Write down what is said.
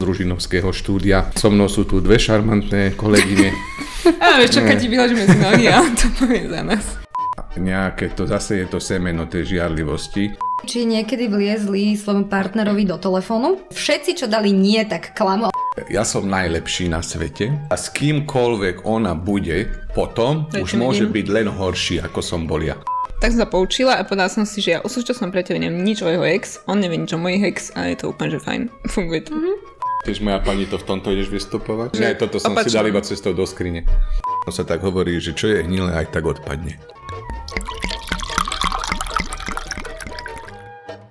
družinovského štúdia. So mnou sú tu dve šarmantné kolegyne. A vieš čo, keď ti vyložíme z nohy a to povie za nás. Nejaké to zase je to semeno tej žiarlivosti. Či niekedy vliezli svojmu partnerovi do telefónu? Všetci, čo dali nie, tak klamu. Ja som najlepší na svete a s kýmkoľvek ona bude potom, Prečo už môže vidím? byť len horší, ako som bol ja. Tak som sa poučila a povedala som si, že ja o súčasnom priateľi neviem nič o jeho ex, on nevie nič o mojich ex a je to úplne, že fajn. Funguje to. Tiež moja pani to v tomto ideš vystupovať? Nie, toto som si opačne. dal iba cestou do skrine. No sa tak hovorí, že čo je hnilé, aj tak odpadne.